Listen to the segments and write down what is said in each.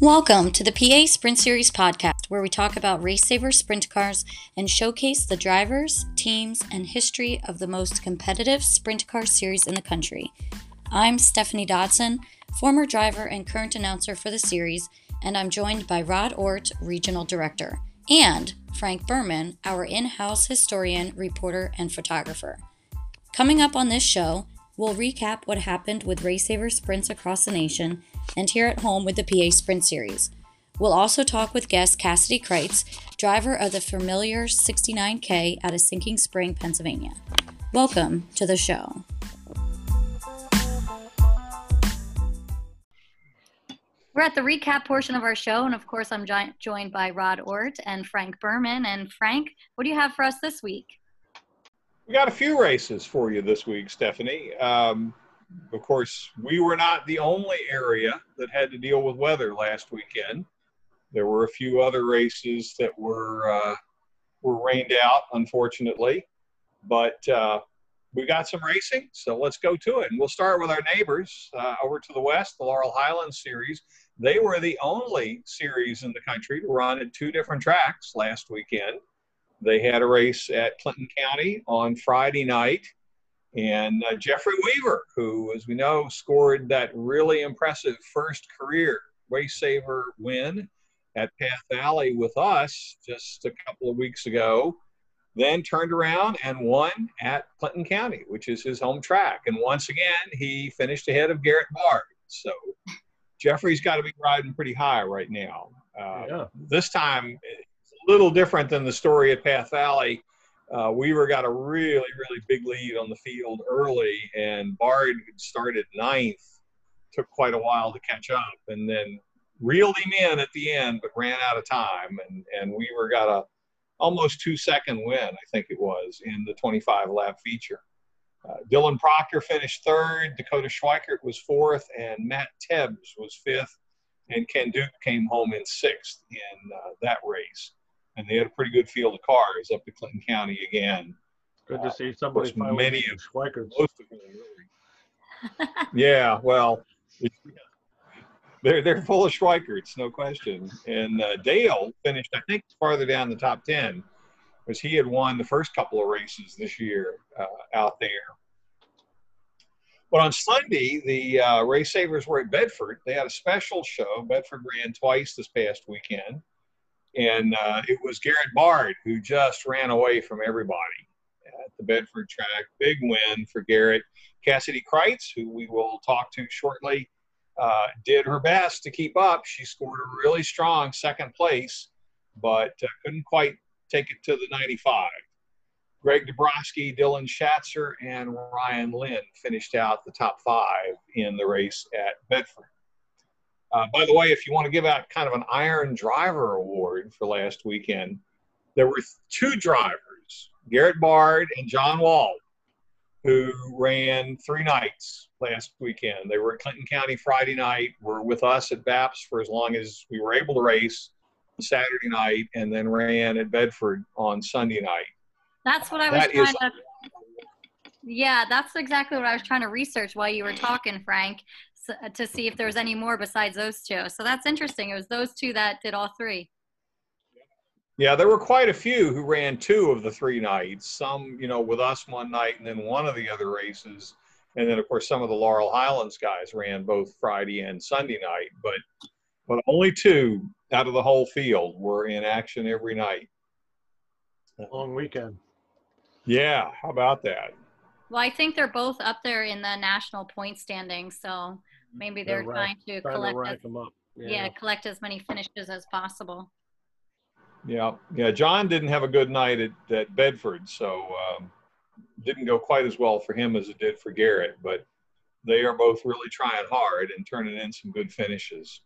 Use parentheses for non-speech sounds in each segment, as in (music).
Welcome to the PA Sprint Series podcast, where we talk about race saver sprint cars and showcase the drivers, teams, and history of the most competitive sprint car series in the country. I'm Stephanie Dodson, former driver and current announcer for the series, and I'm joined by Rod Ort, regional director, and Frank Berman, our in house historian, reporter, and photographer. Coming up on this show, we'll recap what happened with race saver sprints across the nation and here at home with the PA Sprint Series. We'll also talk with guest Cassidy Kreitz, driver of the familiar 69K out of Sinking Spring, Pennsylvania. Welcome to the show. We're at the recap portion of our show, and of course, I'm joined by Rod Ort and Frank Berman. And Frank, what do you have for us this week? We got a few races for you this week, Stephanie. Um, of course, we were not the only area that had to deal with weather last weekend. There were a few other races that were uh, were rained out, unfortunately, but uh, we got some racing, so let's go to it. And we'll start with our neighbors uh, over to the west, the Laurel Highlands Series. They were the only series in the country to run at two different tracks last weekend. They had a race at Clinton County on Friday night and uh, Jeffrey Weaver, who, as we know, scored that really impressive first career race saver win at Path Valley with us just a couple of weeks ago, then turned around and won at Clinton County, which is his home track. And once again, he finished ahead of Garrett Bard. So Jeffrey's got to be riding pretty high right now. Uh, yeah. This time, it's a little different than the story at Path Valley uh, Weaver got a really, really big lead on the field early, and Bard started ninth. Took quite a while to catch up, and then reeled him in at the end, but ran out of time. And, and Weaver got a almost two second win, I think it was, in the 25 lap feature. Uh, Dylan Proctor finished third, Dakota Schweikert was fourth, and Matt Tebbs was fifth, and Ken Duke came home in sixth in uh, that race and they had a pretty good field of cars up to Clinton County again. Good to see somebody uh, many of Schweikerts. Most of them, really. yeah, well, (laughs) they're they're full of Schweikerts, no question. And uh, Dale finished, I think, farther down the top ten, because he had won the first couple of races this year uh, out there. But on Sunday, the uh, race savers were at Bedford. They had a special show. Bedford ran twice this past weekend and uh, it was Garrett Bard who just ran away from everybody at the Bedford track. Big win for Garrett. Cassidy Kreitz, who we will talk to shortly, uh, did her best to keep up. She scored a really strong second place, but uh, couldn't quite take it to the 95. Greg Dabrowski, Dylan Schatzer, and Ryan Lynn finished out the top five in the race at Bedford. Uh, by the way, if you want to give out kind of an Iron Driver Award for last weekend, there were two drivers, Garrett Bard and John Walp, who ran three nights last weekend. They were at Clinton County Friday night, were with us at BAPS for as long as we were able to race Saturday night, and then ran at Bedford on Sunday night. That's what I was that trying is, to. Yeah, that's exactly what I was trying to research while you were talking, Frank Uh, to see if there was any more besides those two. So that's interesting. It was those two that did all three. Yeah, there were quite a few who ran two of the three nights. Some, you know, with us one night and then one of the other races. And then, of course, some of the Laurel Highlands guys ran both Friday and Sunday night. But, but only two out of the whole field were in action every night. Long weekend. Yeah, how about that? Well, I think they're both up there in the national point standing. So maybe they're, they're trying to trying collect to as, them up. Yeah. yeah, collect as many finishes as possible. Yeah, yeah. John didn't have a good night at, at Bedford, so um, didn't go quite as well for him as it did for Garrett. But they are both really trying hard and turning in some good finishes.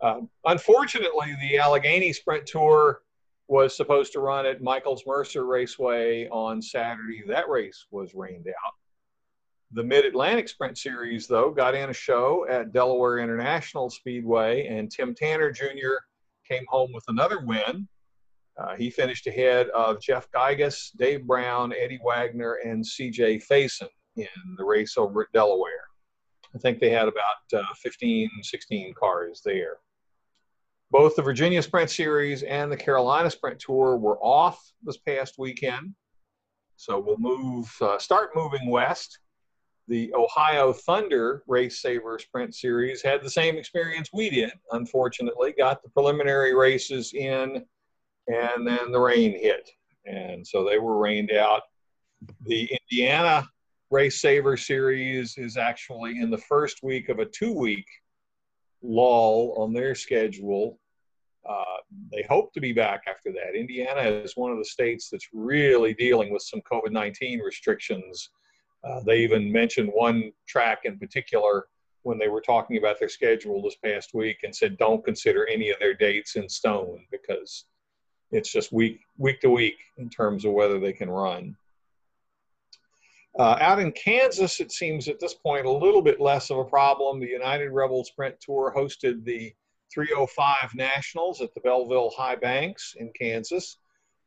Uh, unfortunately, the Allegheny Sprint Tour was supposed to run at Michaels Mercer Raceway on Saturday. That race was rained out. The Mid Atlantic Sprint Series, though, got in a show at Delaware International Speedway, and Tim Tanner Jr. came home with another win. Uh, he finished ahead of Jeff Geiges, Dave Brown, Eddie Wagner, and CJ Faison in the race over at Delaware. I think they had about uh, 15, 16 cars there. both the Virginia Sprint Series and the Carolina Sprint Tour were off this past weekend. So we'll move, uh, start moving west. The Ohio Thunder Race Saver Sprint Series had the same experience we did, unfortunately. Got the preliminary races in, and then the rain hit. And so they were rained out. The Indiana Race Saver Series is actually in the first week of a two week lull on their schedule. Uh, they hope to be back after that. Indiana is one of the states that's really dealing with some COVID 19 restrictions. Uh, they even mentioned one track in particular when they were talking about their schedule this past week and said don't consider any of their dates in stone because it's just week week to week in terms of whether they can run. Uh, out in Kansas, it seems at this point a little bit less of a problem. The United Rebel Sprint Tour hosted the 305 Nationals at the Belleville High Banks in Kansas.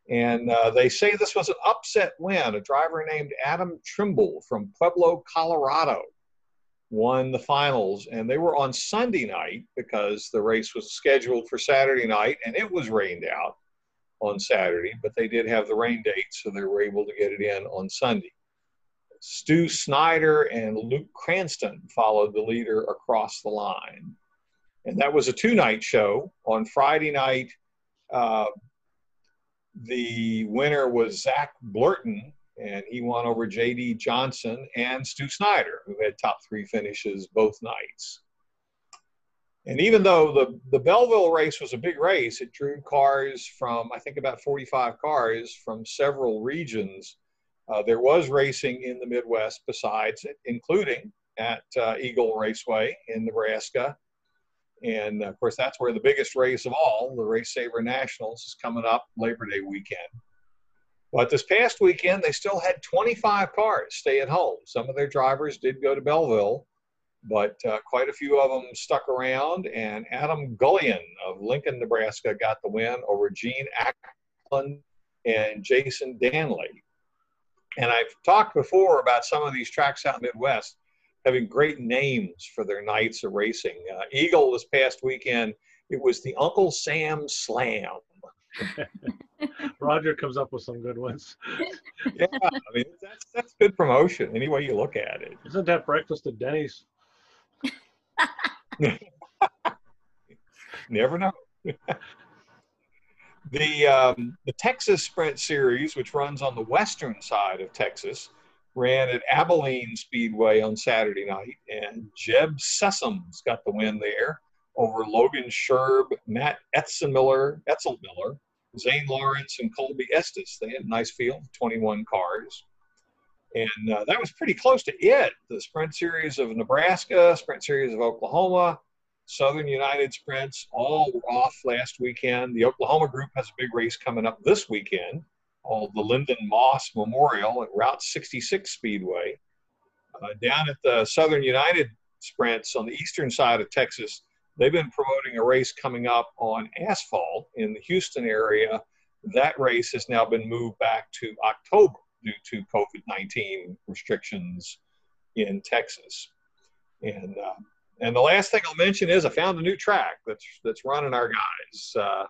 And uh, they say this was an upset win. A driver named Adam Trimble from Pueblo, Colorado, won the finals. And they were on Sunday night because the race was scheduled for Saturday night and it was rained out on Saturday, but they did have the rain date, so they were able to get it in on Sunday. Stu Snyder and Luke Cranston followed the leader across the line. And that was a two night show. On Friday night, uh, the winner was Zach Blurton, and he won over J.D. Johnson and Stu Snyder, who had top three finishes both nights. And even though the, the Belleville race was a big race, it drew cars from, I think, about 45 cars from several regions uh, there was racing in the Midwest besides, including at uh, Eagle Raceway in Nebraska. And of course, that's where the biggest race of all, the Race Saver Nationals, is coming up Labor Day weekend. But this past weekend, they still had 25 cars stay at home. Some of their drivers did go to Belleville, but uh, quite a few of them stuck around. And Adam Gullion of Lincoln, Nebraska, got the win over Gene Ackland and Jason Danley. And I've talked before about some of these tracks out in the Midwest having great names for their nights of racing. Uh, Eagle this past weekend, it was the Uncle Sam Slam. (laughs) Roger comes up with some good ones. yeah, I mean that's that's good promotion any way you look at it. Isn't that breakfast at Denny's? (laughs) Never know. (laughs) The, um, the Texas Sprint Series, which runs on the western side of Texas, ran at Abilene Speedway on Saturday night, and Jeb Sessoms got the win there over Logan Sherb, Matt Etzelmiller, Etzelmiller, Zane Lawrence, and Colby Estes. They had a nice field, 21 cars. And uh, that was pretty close to it. The Sprint Series of Nebraska, Sprint Series of Oklahoma, Southern United Sprints all were off last weekend. The Oklahoma group has a big race coming up this weekend called the Lyndon Moss Memorial at Route 66 Speedway. Uh, down at the Southern United Sprints on the eastern side of Texas, they've been promoting a race coming up on asphalt in the Houston area. That race has now been moved back to October due to COVID 19 restrictions in Texas. And uh, and the last thing I'll mention is I found a new track that's that's running our guys. Uh,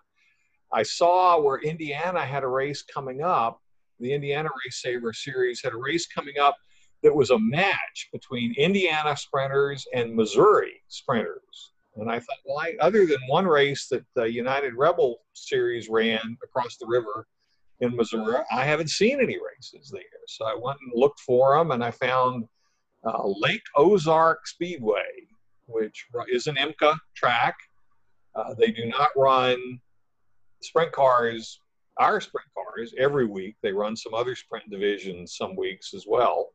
I saw where Indiana had a race coming up. The Indiana Race Saver Series had a race coming up that was a match between Indiana sprinters and Missouri sprinters. And I thought, well, I, other than one race that the United Rebel Series ran across the river in Missouri, I haven't seen any races there. So I went and looked for them, and I found uh, Lake Ozark Speedway which is an IMCA track. Uh, they do not run sprint cars, our sprint cars, every week. They run some other sprint divisions some weeks as well.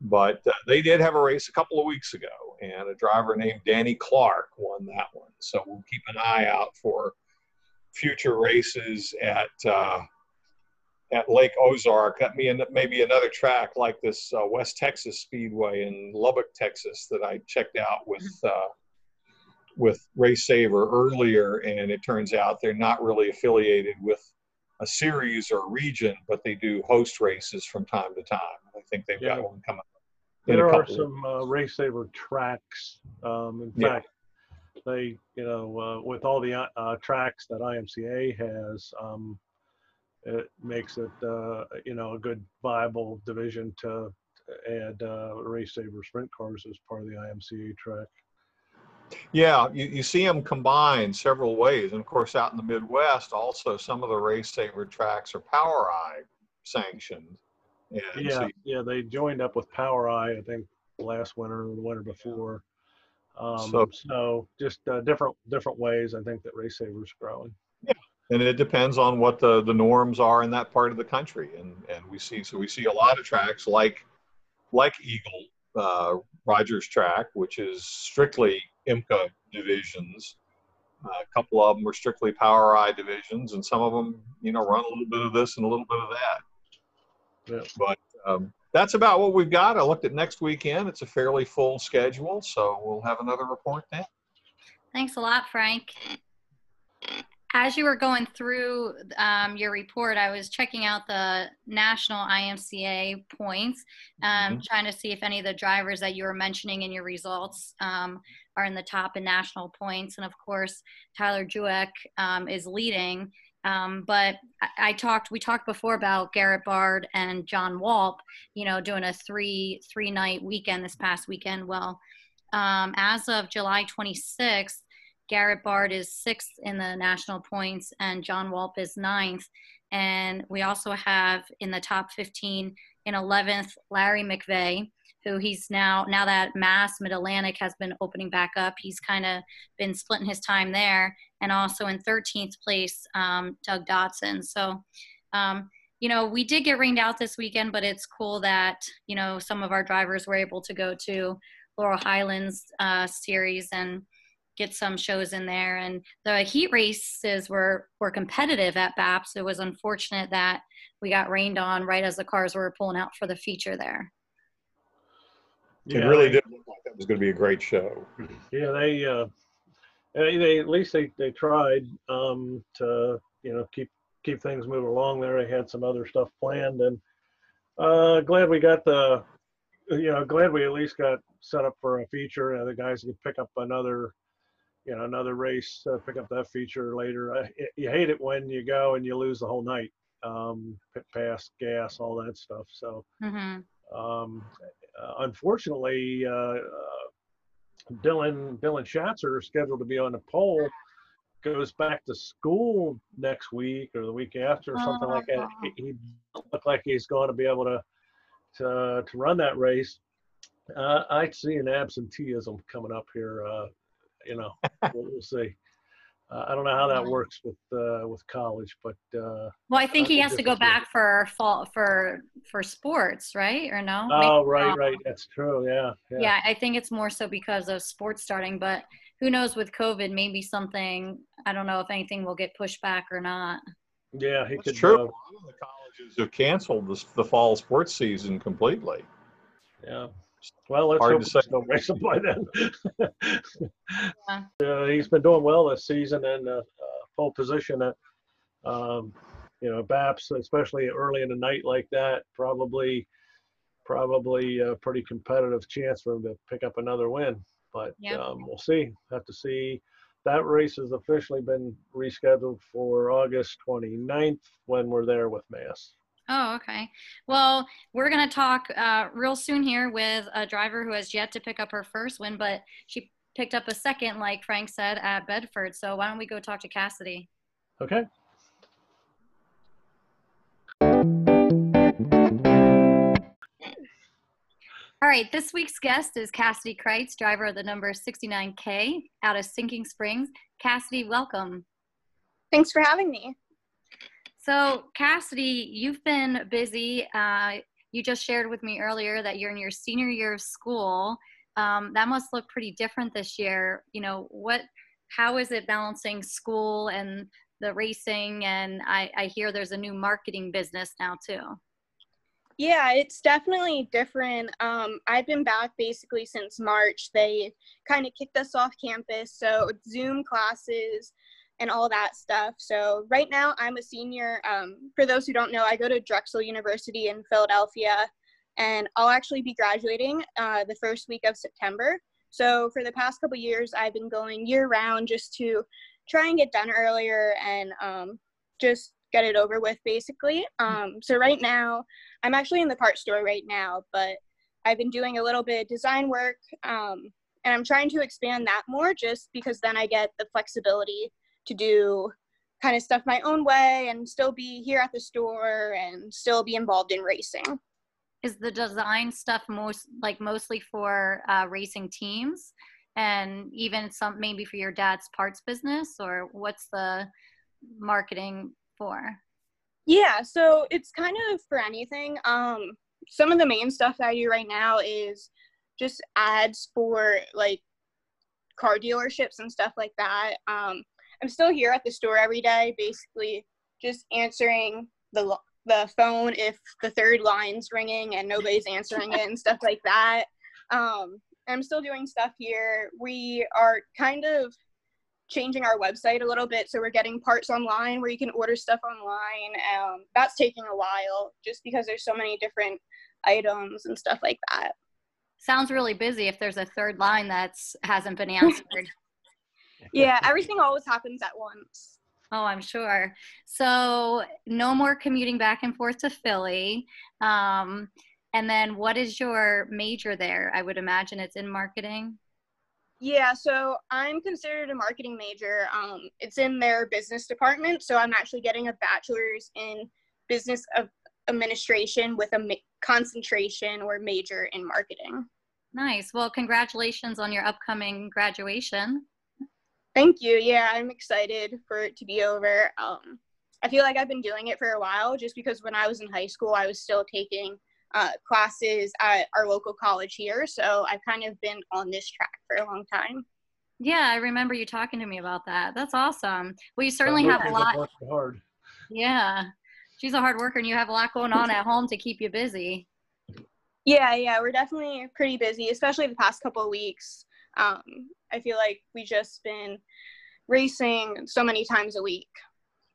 But uh, they did have a race a couple of weeks ago, and a driver named Danny Clark won that one. So we'll keep an eye out for future races at uh, at Lake Ozark. That may maybe another track like this uh, West Texas Speedway in Lubbock, Texas, that I checked out with uh, with Race Saver earlier, and it turns out they're not really affiliated with a series or a region, but they do host races from time to time. I think they've yeah. got one coming. Up. There are some uh, Race Saver tracks. Um, in yeah. fact, they, you know, uh, with all the uh, tracks that IMCA has, um, it makes it, uh, you know, a good viable division to add uh, race saver sprint cars as part of the IMCA track. Yeah, you, you see them combined several ways. And of course, out in the Midwest, also some of the race saver tracks are POWRi sanctioned. And yeah, so you, yeah, they joined up with POWRi I think, last winter or the winter before. Um, so, so, just uh, different different ways. I think that race savers growing. Yeah, and it depends on what the the norms are in that part of the country, and and we see so we see a lot of tracks like like Eagle uh, Rogers track, which is strictly IMCA divisions. Uh, a couple of them were strictly POWRi divisions, and some of them, you know, run a little bit of this and a little bit of that. Yeah. But um, that's about what we've got. I looked at next weekend. It's a fairly full schedule, so we'll have another report then. Thanks a lot, Frank. As you were going through um, your report, I was checking out the national IMCA points, um, mm-hmm. trying to see if any of the drivers that you were mentioning in your results um, are in the top in national points. And of course, Tyler Drueke um, is leading. Um, but I, I, talked, we talked before about Garrett Bard and John Walp, you know, doing a three three night weekend this past weekend. Well, um, as of July 26th, Garrett Bard is sixth in the national points, and John Walp is ninth. And we also have in the top 15 in 11th Larry McVeigh, who he's now now that Mass Mid Atlantic has been opening back up, he's kind of been splitting his time there, and also in 13th place um, Doug Dotson. So. Um, you know, we did get rained out this weekend, but it's cool that you know some of our drivers were able to go to Laurel Highlands uh, series and get some shows in there. And the heat races were were competitive at BAPS. It was unfortunate that we got rained on right as the cars were pulling out for the feature there. Yeah, it really did look like that was going to be a great show. Yeah, they, uh, they at least they, they tried um, to you know keep keep things moving along there. They had some other stuff planned, and uh, glad we got the you know glad we at least got set up for a feature. and the guys could pick up another you know another race uh, pick up that feature later I, you hate it when you go and you lose the whole night um pit pass gas all that stuff so mm-hmm. um uh, unfortunately uh, uh, dylan dylan schatzer scheduled to be on the pole goes back to school next week or the week after or something oh. like that he, he look like he's going to be able to to, to run that race uh, I see an absenteeism coming up here uh, you know, (laughs) we'll, we'll see. Uh, I don't know how that works with uh, with college, but uh, well, I think he has to go back for fall for for sports, right? Or no? Oh, Maybe right, right. That's true. Yeah, yeah, yeah. I think it's more so because of sports starting, but who knows with COVID? Maybe something. I don't know if anything will get pushed back or not. Yeah, he That's could. True. Uh, a lot of the colleges have canceled the, the fall sports season completely. Yeah. Well, let's Hard hope to say. no race by then. yeah. uh, he's been doing well this season and uh, uh, pole position at, um, you know, BAPS, especially early in the night like that, probably, probably a pretty competitive chance for him to pick up another win. But yep. um, we'll see. Have to see. That race has officially been rescheduled for August 29th when we're there with Mass. Oh, okay. Well, we're going to talk uh, real soon here with a driver who has yet to pick up her first win, but she picked up a second, like Frank said, at Bedford. So why don't we go talk to Cassidy? Okay. All right, this week's guest is Cassidy Kreitz, driver of the number 69K out of Sinking Springs. Cassidy, welcome. Thanks for having me. So, Cassidy, you've been busy. Uh, you just shared with me earlier that you're in your senior year of school. Um, that must look pretty different this year. You know, what, how is it balancing school and the racing? And I, I hear there's a new marketing business now too. Yeah, it's definitely different. Um, I've been back basically since March. They kind of kicked us off campus, so Zoom classes, and all that stuff. So right now I'm a senior. Um, for those who don't know, I go to Drexel University in Philadelphia, and I'll actually be graduating uh, the first week of September. So for the past couple years, I've been going year round just to try and get done earlier and um, just get it over with, basically. Um, so right now, I'm actually in the part store right now, but I've been doing a little bit of design work, um, and I'm trying to expand that more, just because then I get the flexibility to do kind of stuff my own way and still be here at the store and still be involved in racing. Is the design stuff most like mostly for uh, racing teams? And even some maybe for your dad's parts business or what's the marketing for? Yeah so it's kind of for anything. Um some of the main stuff that i do right now is just ads for like car dealerships and stuff like that. Um i'm still here at the store every day basically just answering the the phone if the third line's ringing and nobody's answering it and (laughs) stuff like that. Um, I'm still doing stuff here. We are kind of changing our website a little bit, so we're getting parts online where you can order stuff online. Um, that's taking a while just because there's so many different items and stuff like that. Sounds really busy if there's a third line that's hasn't been answered. (laughs) yeah, everything always happens at once. Oh, I'm sure. So, no more commuting back and forth to Philly. Um, and then, what is your major there? I would imagine it's in marketing. Yeah, so I'm considered a marketing major. Um, it's in their business department. So, I'm actually getting a bachelor's in business of administration with a ma- concentration or major in marketing. Nice. Well, congratulations on your upcoming graduation. Thank you. Yeah, I'm excited for it to be over. Um, I feel like I've been doing it for a while just because when I was in high school, I was still taking uh, classes at our local college here. So I've kind of been on this track for a long time. Yeah, I remember you talking to me about that. That's awesome. Well, you certainly have a lot. Hard. Yeah, she's a hard worker, and you have a lot going on at home to keep you busy. Yeah, yeah, we're definitely pretty busy, especially the past couple of weeks. Um, I feel like we just been racing so many times a week.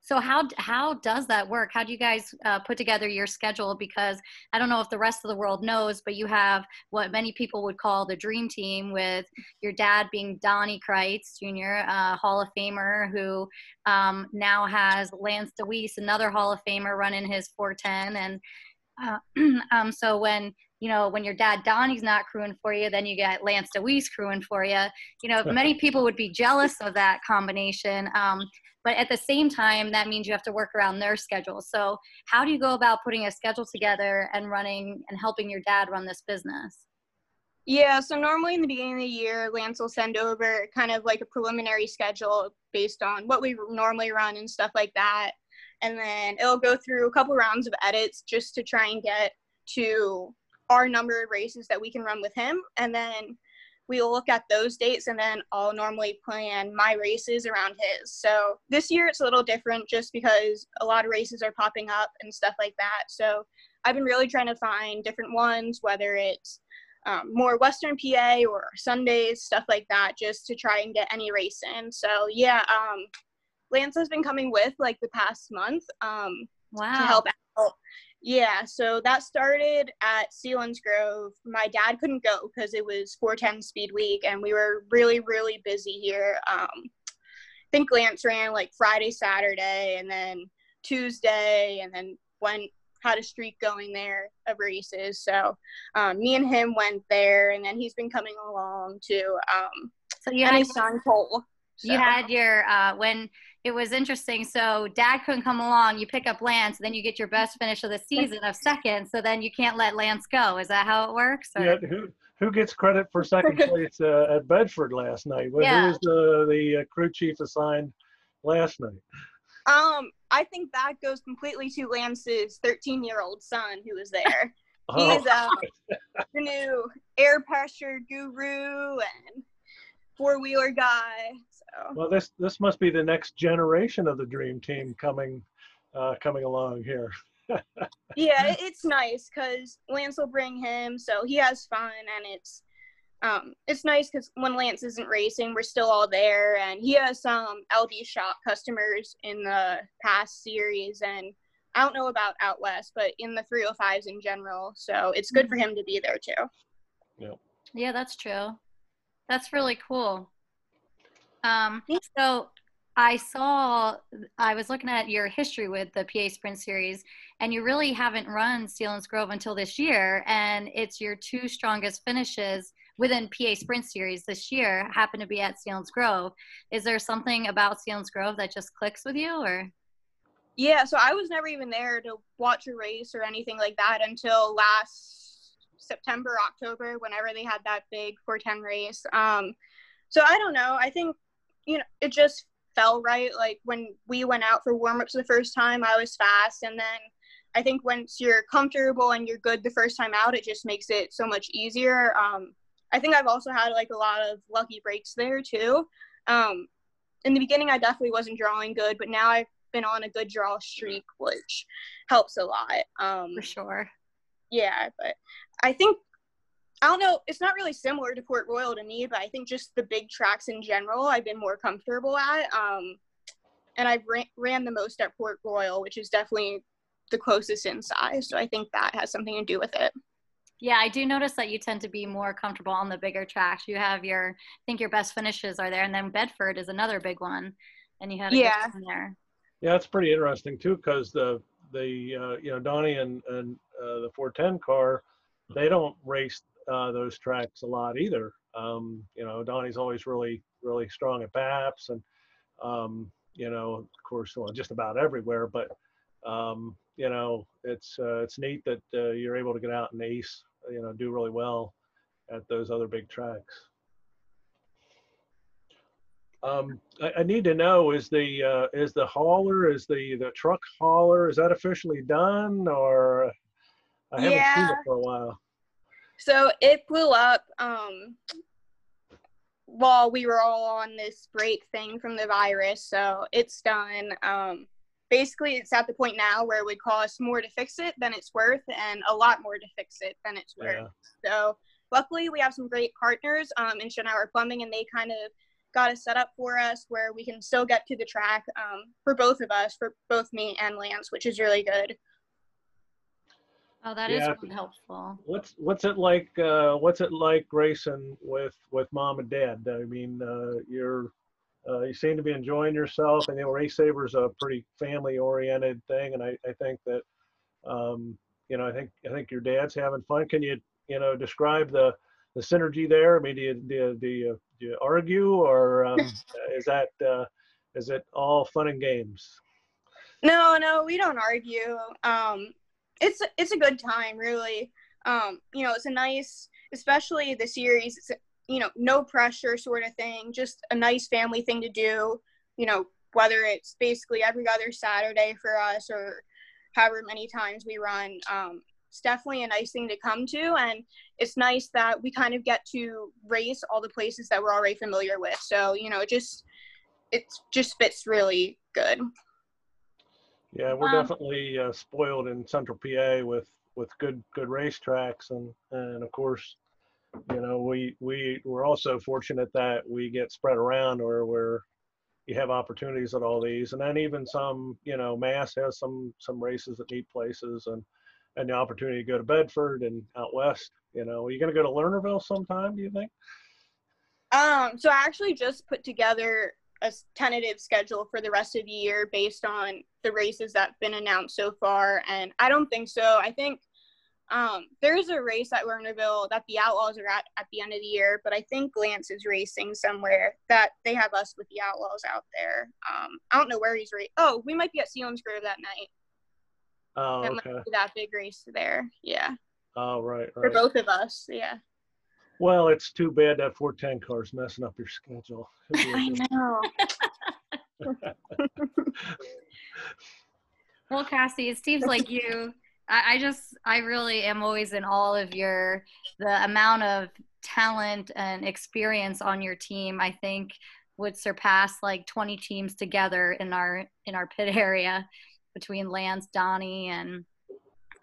So how how does that work? How do you guys uh, put together your schedule? Because I don't know if the rest of the world knows, but you have what many people would call the dream team, with your dad being Donnie Kreitz Jr., Hall of Famer who um, now has Lance DeWeese, another Hall of Famer, running his 410, and uh, (clears throat) um, so when you know, when your dad Donnie's not crewing for you, then you get Lance DeWeese crewing for you. You know, (laughs) many people would be jealous of that combination. Um, but at the same time, that means you have to work around their schedule. So, how do you go about putting a schedule together and running and helping your dad run this business? Yeah, so normally in the beginning of the year, Lance will send over kind of like a preliminary schedule based on what we normally run and stuff like that. And then it'll go through a couple rounds of edits just to try and get to our number of races that we can run with him. And then we will look at those dates and then I'll normally plan my races around his. So this year it's a little different just because a lot of races are popping up and stuff like that. So I've been really trying to find different ones, whether it's um, more Western PA or Sundays, stuff like that, just to try and get any race in. So yeah, um, Lance has been coming with like the past month um, wow. to help out. Yeah, so that started at Selinsgrove. My dad couldn't go because it was 410 speed week and we were really, really busy here. Um, I think Lance ran like Friday, Saturday, and then Tuesday, and then went had a streak going there of races. So um, me and him went there, and then he's been coming along too. Um, so you had son Cole. So. You had your uh, when it was interesting. So dad couldn't come along. You pick up Lance, then you get your best finish of the season of second. So then you can't let Lance go. Is that how it works? Or? Yeah. Who who gets credit for second place uh, at Bedford last night? Yeah. Who was the the uh, crew chief assigned last night? Um, I think that goes completely to Lance's 13 year old son who was there. (laughs) oh. He's uh, the new air pressure guru and four wheeler guy. So. Well, this this must be the next generation of the dream team coming uh, coming along here. (laughs) yeah, it's nice because Lance will bring him, so he has fun, and it's um, it's nice because when Lance isn't racing, we're still all there, and he has some LD shop customers in the past series, and I don't know about out west, but in the 305s in general, so it's good for him to be there too. Yeah. Yeah, that's true. That's really cool. Um, so I saw, I was looking at your history with the PA Sprint Series, and you really haven't run Selinsgrove until this year, and it's your two strongest finishes within PA Sprint Series this year happen to be at Selinsgrove. Is there something about Selinsgrove that just clicks with you, or? Yeah, so I was never even there to watch a race or anything like that until last September, October, whenever they had that big 410 race. Um, so I don't know. I think, you know, it just fell right. Like when we went out for warm ups the first time, I was fast. And then I think once you're comfortable and you're good the first time out, it just makes it so much easier. Um, I think I've also had like a lot of lucky breaks there too. Um, in the beginning, I definitely wasn't drawing good, but now I've been on a good draw streak, which helps a lot. Um, For sure. Yeah, but I think I don't know. It's not really similar to Port Royal to me, but I think just the big tracks in general, I've been more comfortable at. Um, and I've ran, ran the most at Port Royal, which is definitely the closest in size. So I think that has something to do with it. Yeah, I do notice that you tend to be more comfortable on the bigger tracks. You have your, I think your best finishes are there, and then Bedford is another big one, and you had a yeah. good there. Yeah, it's pretty interesting too, because the the uh, you know Donnie and and uh, the 410 car, they don't race uh, those tracks a lot either. Um, you know, Donnie's always really really strong at BAPS, and um, you know, of course, well, just about everywhere. But um, you know, it's uh, it's neat that uh, you're able to get out and ace, you know, do really well at those other big tracks. Um, I, I, need to know is the uh, is the hauler is the the truck hauler is that officially done or I haven't yeah. seen it for a while. So it blew up um, while we were all on this break thing from the virus. So it's done. Um, basically, it's at the point now where it would cost more to fix it than it's worth, and a lot more to fix it than it's worth. Yeah. So luckily, we have some great partners um, in Schoenauer Plumbing, and they kind of got it set up for us where we can still get to the track um, for both of us, for both me and Lance, which is really good. Oh, that yeah. is helpful. What's what's it like? Uh, what's it like racing with with mom and dad? I mean, uh, you're uh, you seem to be enjoying yourself, and you know, Race Saver's a pretty family oriented thing, and I, I think that um, you know I think I think your dad's having fun. Can you you know describe the the synergy there? I mean, do you do you, do you, do you argue, or um, (laughs) is that uh, is it all fun and games? No, no, we don't argue. Um, it's it's a good time, really. Um, you know, it's a nice, especially the series. It's you know, no pressure sort of thing. Just a nice family thing to do. You know, whether it's basically every other Saturday for us or however many times we run. Um, it's definitely a nice thing to come to and it's nice that we kind of get to race all the places that we're already familiar with so you know just it just fits really good yeah we're um, definitely uh, spoiled in central pa with with good good racetracks and and of course you know we we we're also fortunate that we get spread around or where you have opportunities at all these and then even some you know mass has some some races at neat places and and the opportunity to go to Bedford and out west. You know, are you going to go to Lernerville sometime? Do you think? Um, so I actually just put together a tentative schedule for the rest of the year based on the races that've been announced so far, and I don't think so. I think um, there's a race at Lernerville that the Outlaws are at at the end of the year, but I think Lance is racing somewhere that they have us with the Outlaws out there. Um, I don't know where he's racing. Oh, we might be at Selinsgrove that night. Oh, that okay. might be that big race there. Yeah. Oh, right, right. For both of us, yeah. Well, it's too bad that 410 car's messing up your schedule. (laughs) I know. (laughs) (laughs) well, Cassie, it seems like you. I, I just, I really am always in awe of your the amount of talent and experience on your team. I think would surpass like 20 teams together in our in our pit area between Lance, Donnie, and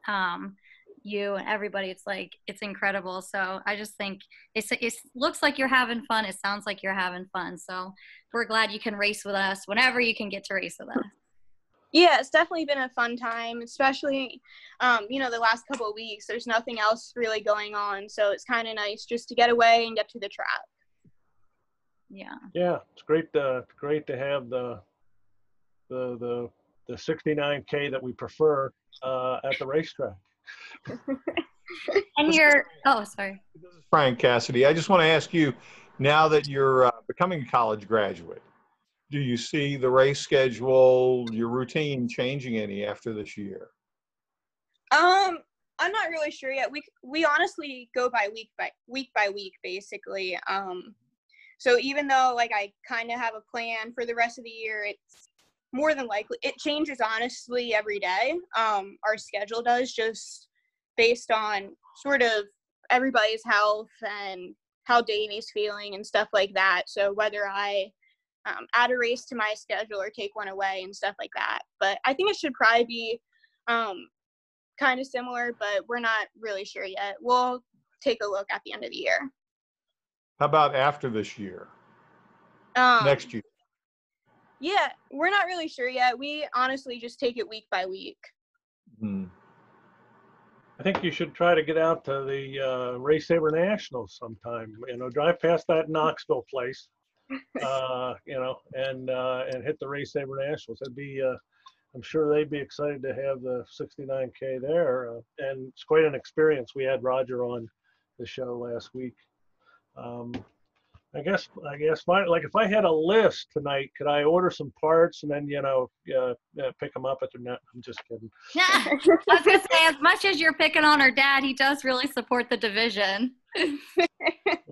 um, you and everybody. It's like it's incredible. So I just think it's, it looks like you're having fun. It sounds like you're having fun. So we're glad you can race with us whenever you can get to race with us. Yeah, it's definitely been a fun time, especially, um, you know, the last couple of weeks. There's nothing else really going on, so it's kind of nice just to get away and get to the track. Yeah. Yeah, it's great. To, great to have the the the the 69k that we prefer uh, at the racetrack. (laughs) And you're oh sorry. This is Frank Cassidy. I just want to ask you, now that you're uh, becoming a college graduate, do you see the race schedule, your routine changing any after this year? Um, I'm not really sure yet. We we honestly go by week by week by week, basically. Um, so even though like I kind of have a plan for the rest of the year, it's more than likely it changes honestly every day. Um, our schedule does just based on sort of everybody's health and how Davey's feeling and stuff like that. So whether I um, add a race to my schedule or take one away and stuff like that. But I think it should probably be um, kind of similar, but we're not really sure yet. We'll take a look at the end of the year. How about after this year, Um, next year? Yeah, we're not really sure yet. We honestly just take it week by week. Hmm. I think you should try to get out to the uh, Race Saver Nationals sometime. You know, drive past that Knoxville place, (laughs) uh, you know, and uh, and hit the Race Saver Nationals. It'd be, uh, I'm sure they'd be excited to have the 69k there, uh, and it's quite an experience. We had Roger on the show last week. Um, I guess I guess my, like if I had a list tonight, could I order some parts and then you know uh, uh, pick them up at the net? I'm just kidding. Yeah. (laughs) I was gonna say, as much as you're picking on her dad, he does really support the division. (laughs)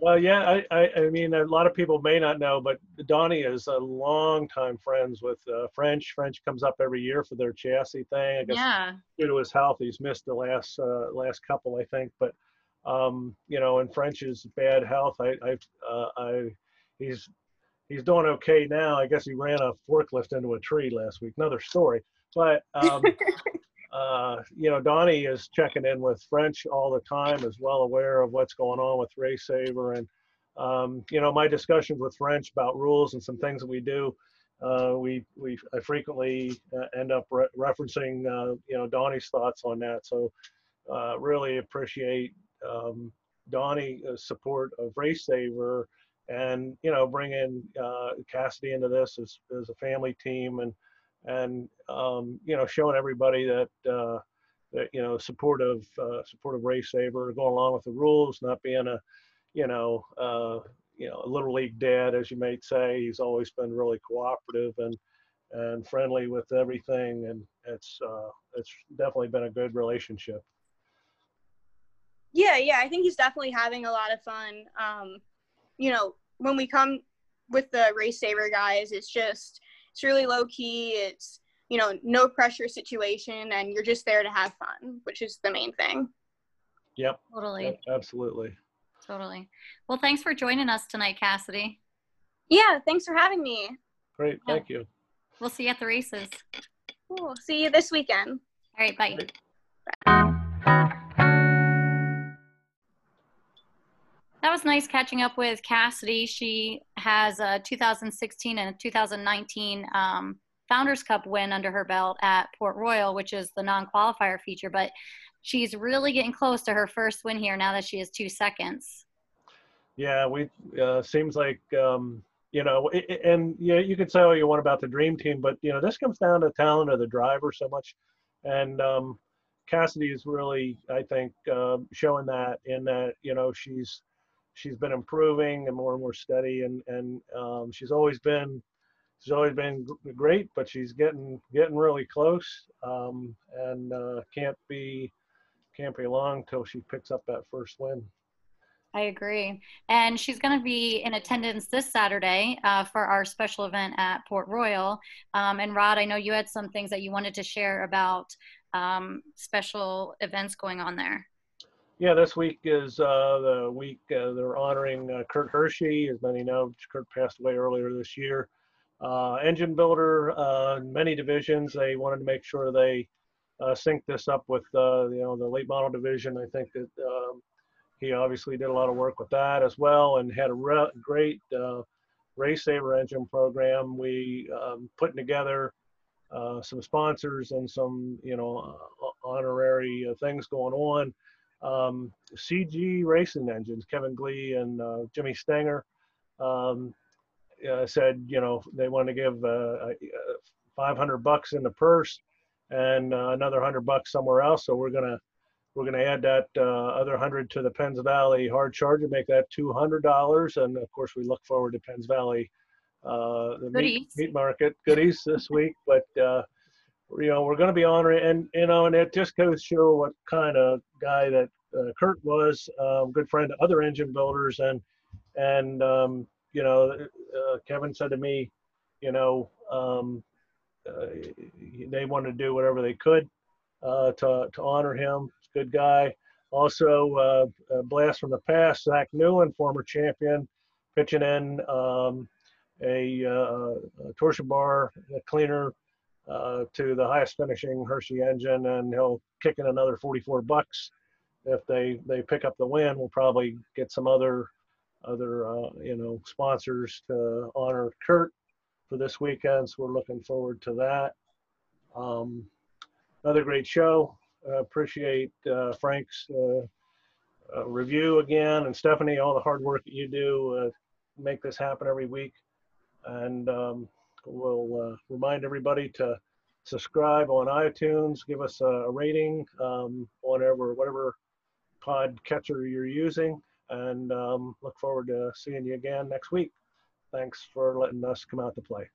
Well, yeah, I, I, I mean, a lot of people may not know, but Donnie is a longtime friends with uh, French. French comes up every year for their chassis thing. I guess Yeah. due to his health, he's missed the last uh, last couple, I think. But um, you know, in French's bad health, I, I, uh, I, he's he's doing okay now. I guess he ran a forklift into a tree last week. Another story. But um, (laughs) uh, you know, Donnie is checking in with French all the time, is well aware of what's going on with Race Saver, and um, you know, my discussions with French about rules and some things that we do. Uh, we we I frequently uh, end up re- referencing uh, you know Donnie's thoughts on that. So uh, really appreciate um, Donnie's support of Race Saver, and you know bringing uh, Cassidy into this as as a family team and and um, you know showing everybody that uh, that you know supportive uh, supportive race saver going along with the rules not being a you know uh, you know a little league dad as you might say. He's always been really cooperative and and friendly with everything and it's uh, it's definitely been a good relationship Yeah, yeah, I think he's definitely having a lot of fun. Um, you know, when we come with the race saver guys, it's just it's really low key. It's you know no pressure situation, and you're just there to have fun, which is the main thing. yep Totally. absolutely Totally. Well, thanks for joining us tonight, Cassidy. Yeah, thanks for having me. great thank you We'll see you at the races. Cool. See you this weekend. All right. Bye. That was nice catching up with Cassidy. She has a 2016 and a 2019 um, Founders Cup win under her belt at Port Royal, which is the non qualifier feature. But she's really getting close to her first win here now that she has two seconds. Yeah, we uh, seems like um, you know, i- i- and yeah, you could say all you want about the dream team, but you know, this comes down to talent of the driver so much, and um, Cassidy is really, I think, uh, showing that in that you know she's she's been improving and more and more steady, and and um, she's always been she's always been great, but she's getting getting really close, um, and uh, can't be can't be long till she picks up that first win. I agree. And she's going to be in attendance this Saturday uh, for our special event at Port Royal. Um, and Rod, I know you had some things that you wanted to share about um, special events going on there. Yeah, this week is uh, the week uh, they're honoring uh, Kurt Hershey. As many know, Kurt passed away earlier this year. Uh, engine builder, uh, in many divisions. They wanted to make sure they uh, sync this up with you know the late model division. I think that um, he obviously did a lot of work with that as well, and had a re- great race saver engine program. We um, putting together some sponsors and some you know honorary things going on um, CG Racing Engines, Kevin Glee and uh, Jimmy Stenger. Um, uh, said, you know, they want to give uh, uh, 500 bucks in the purse and uh, another 100 bucks somewhere else. So we're gonna we're gonna add that uh, other 100 to the Penns Valley hard charge and make that $200. And of course, we look forward to Penns Valley uh, the meat, meat market goodies this week. But uh, you know, we're going to be honoring, and you know, and it just goes to show what kind of guy that uh, Kurt was. Um, good friend to other engine builders, and and um, you know, uh, Kevin said to me, you know, um, uh, they wanted to do whatever they could uh, to to honor him. Good guy. Also, uh, blast from the past, Zach Newland, former champion, pitching in um, a, uh, a torsion bar a cleaner uh, to the highest finishing Hershey engine, and he'll kick in another 44 bucks. If they they pick up the win, we'll probably get some other other uh, you know sponsors to honor Kurt for this weekend. So we're looking forward to that. Um, another great show. Uh, appreciate Frank's uh, uh, review again, and Stephanie, all the hard work that you do make this happen every week. And um, we'll uh, remind everybody to subscribe on iTunes, give us a, rating, um, whatever whatever pod catcher you're using, and um, look forward to seeing you again next week. Thanks for letting us come out to play.